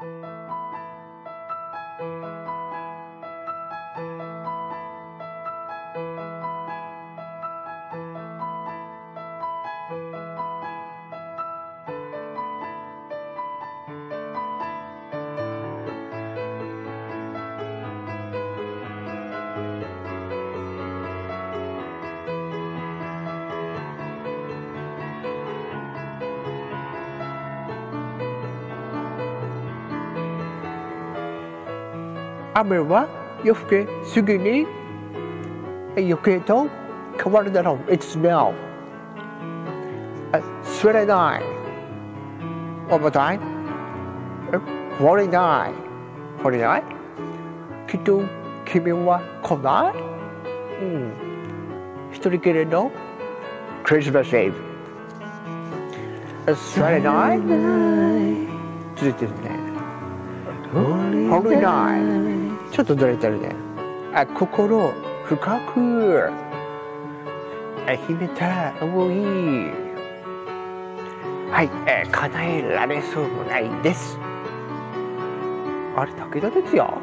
雨は Amirwa, Yufke, Sugini, Yuketo, Kawaradaro, it's now. Sweaty nine, Obatai, Forty nine, Forty nine, Kitu, Kimiwa, Koma, Historikereno, Christmas Eve. Sweaty nine, Sweaty nine, Forty nine. ちょっとずれてるね。あ、心深く秘めた思い。はい、えー、叶えられそうもないです。あれ、武田ですよ。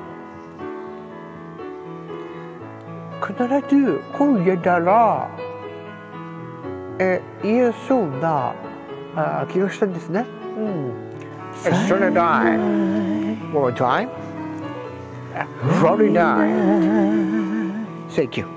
必ず今夜なら、えー、言えそうなあ気がしたんですね。うん。それだい。One more time. 49. Thank you.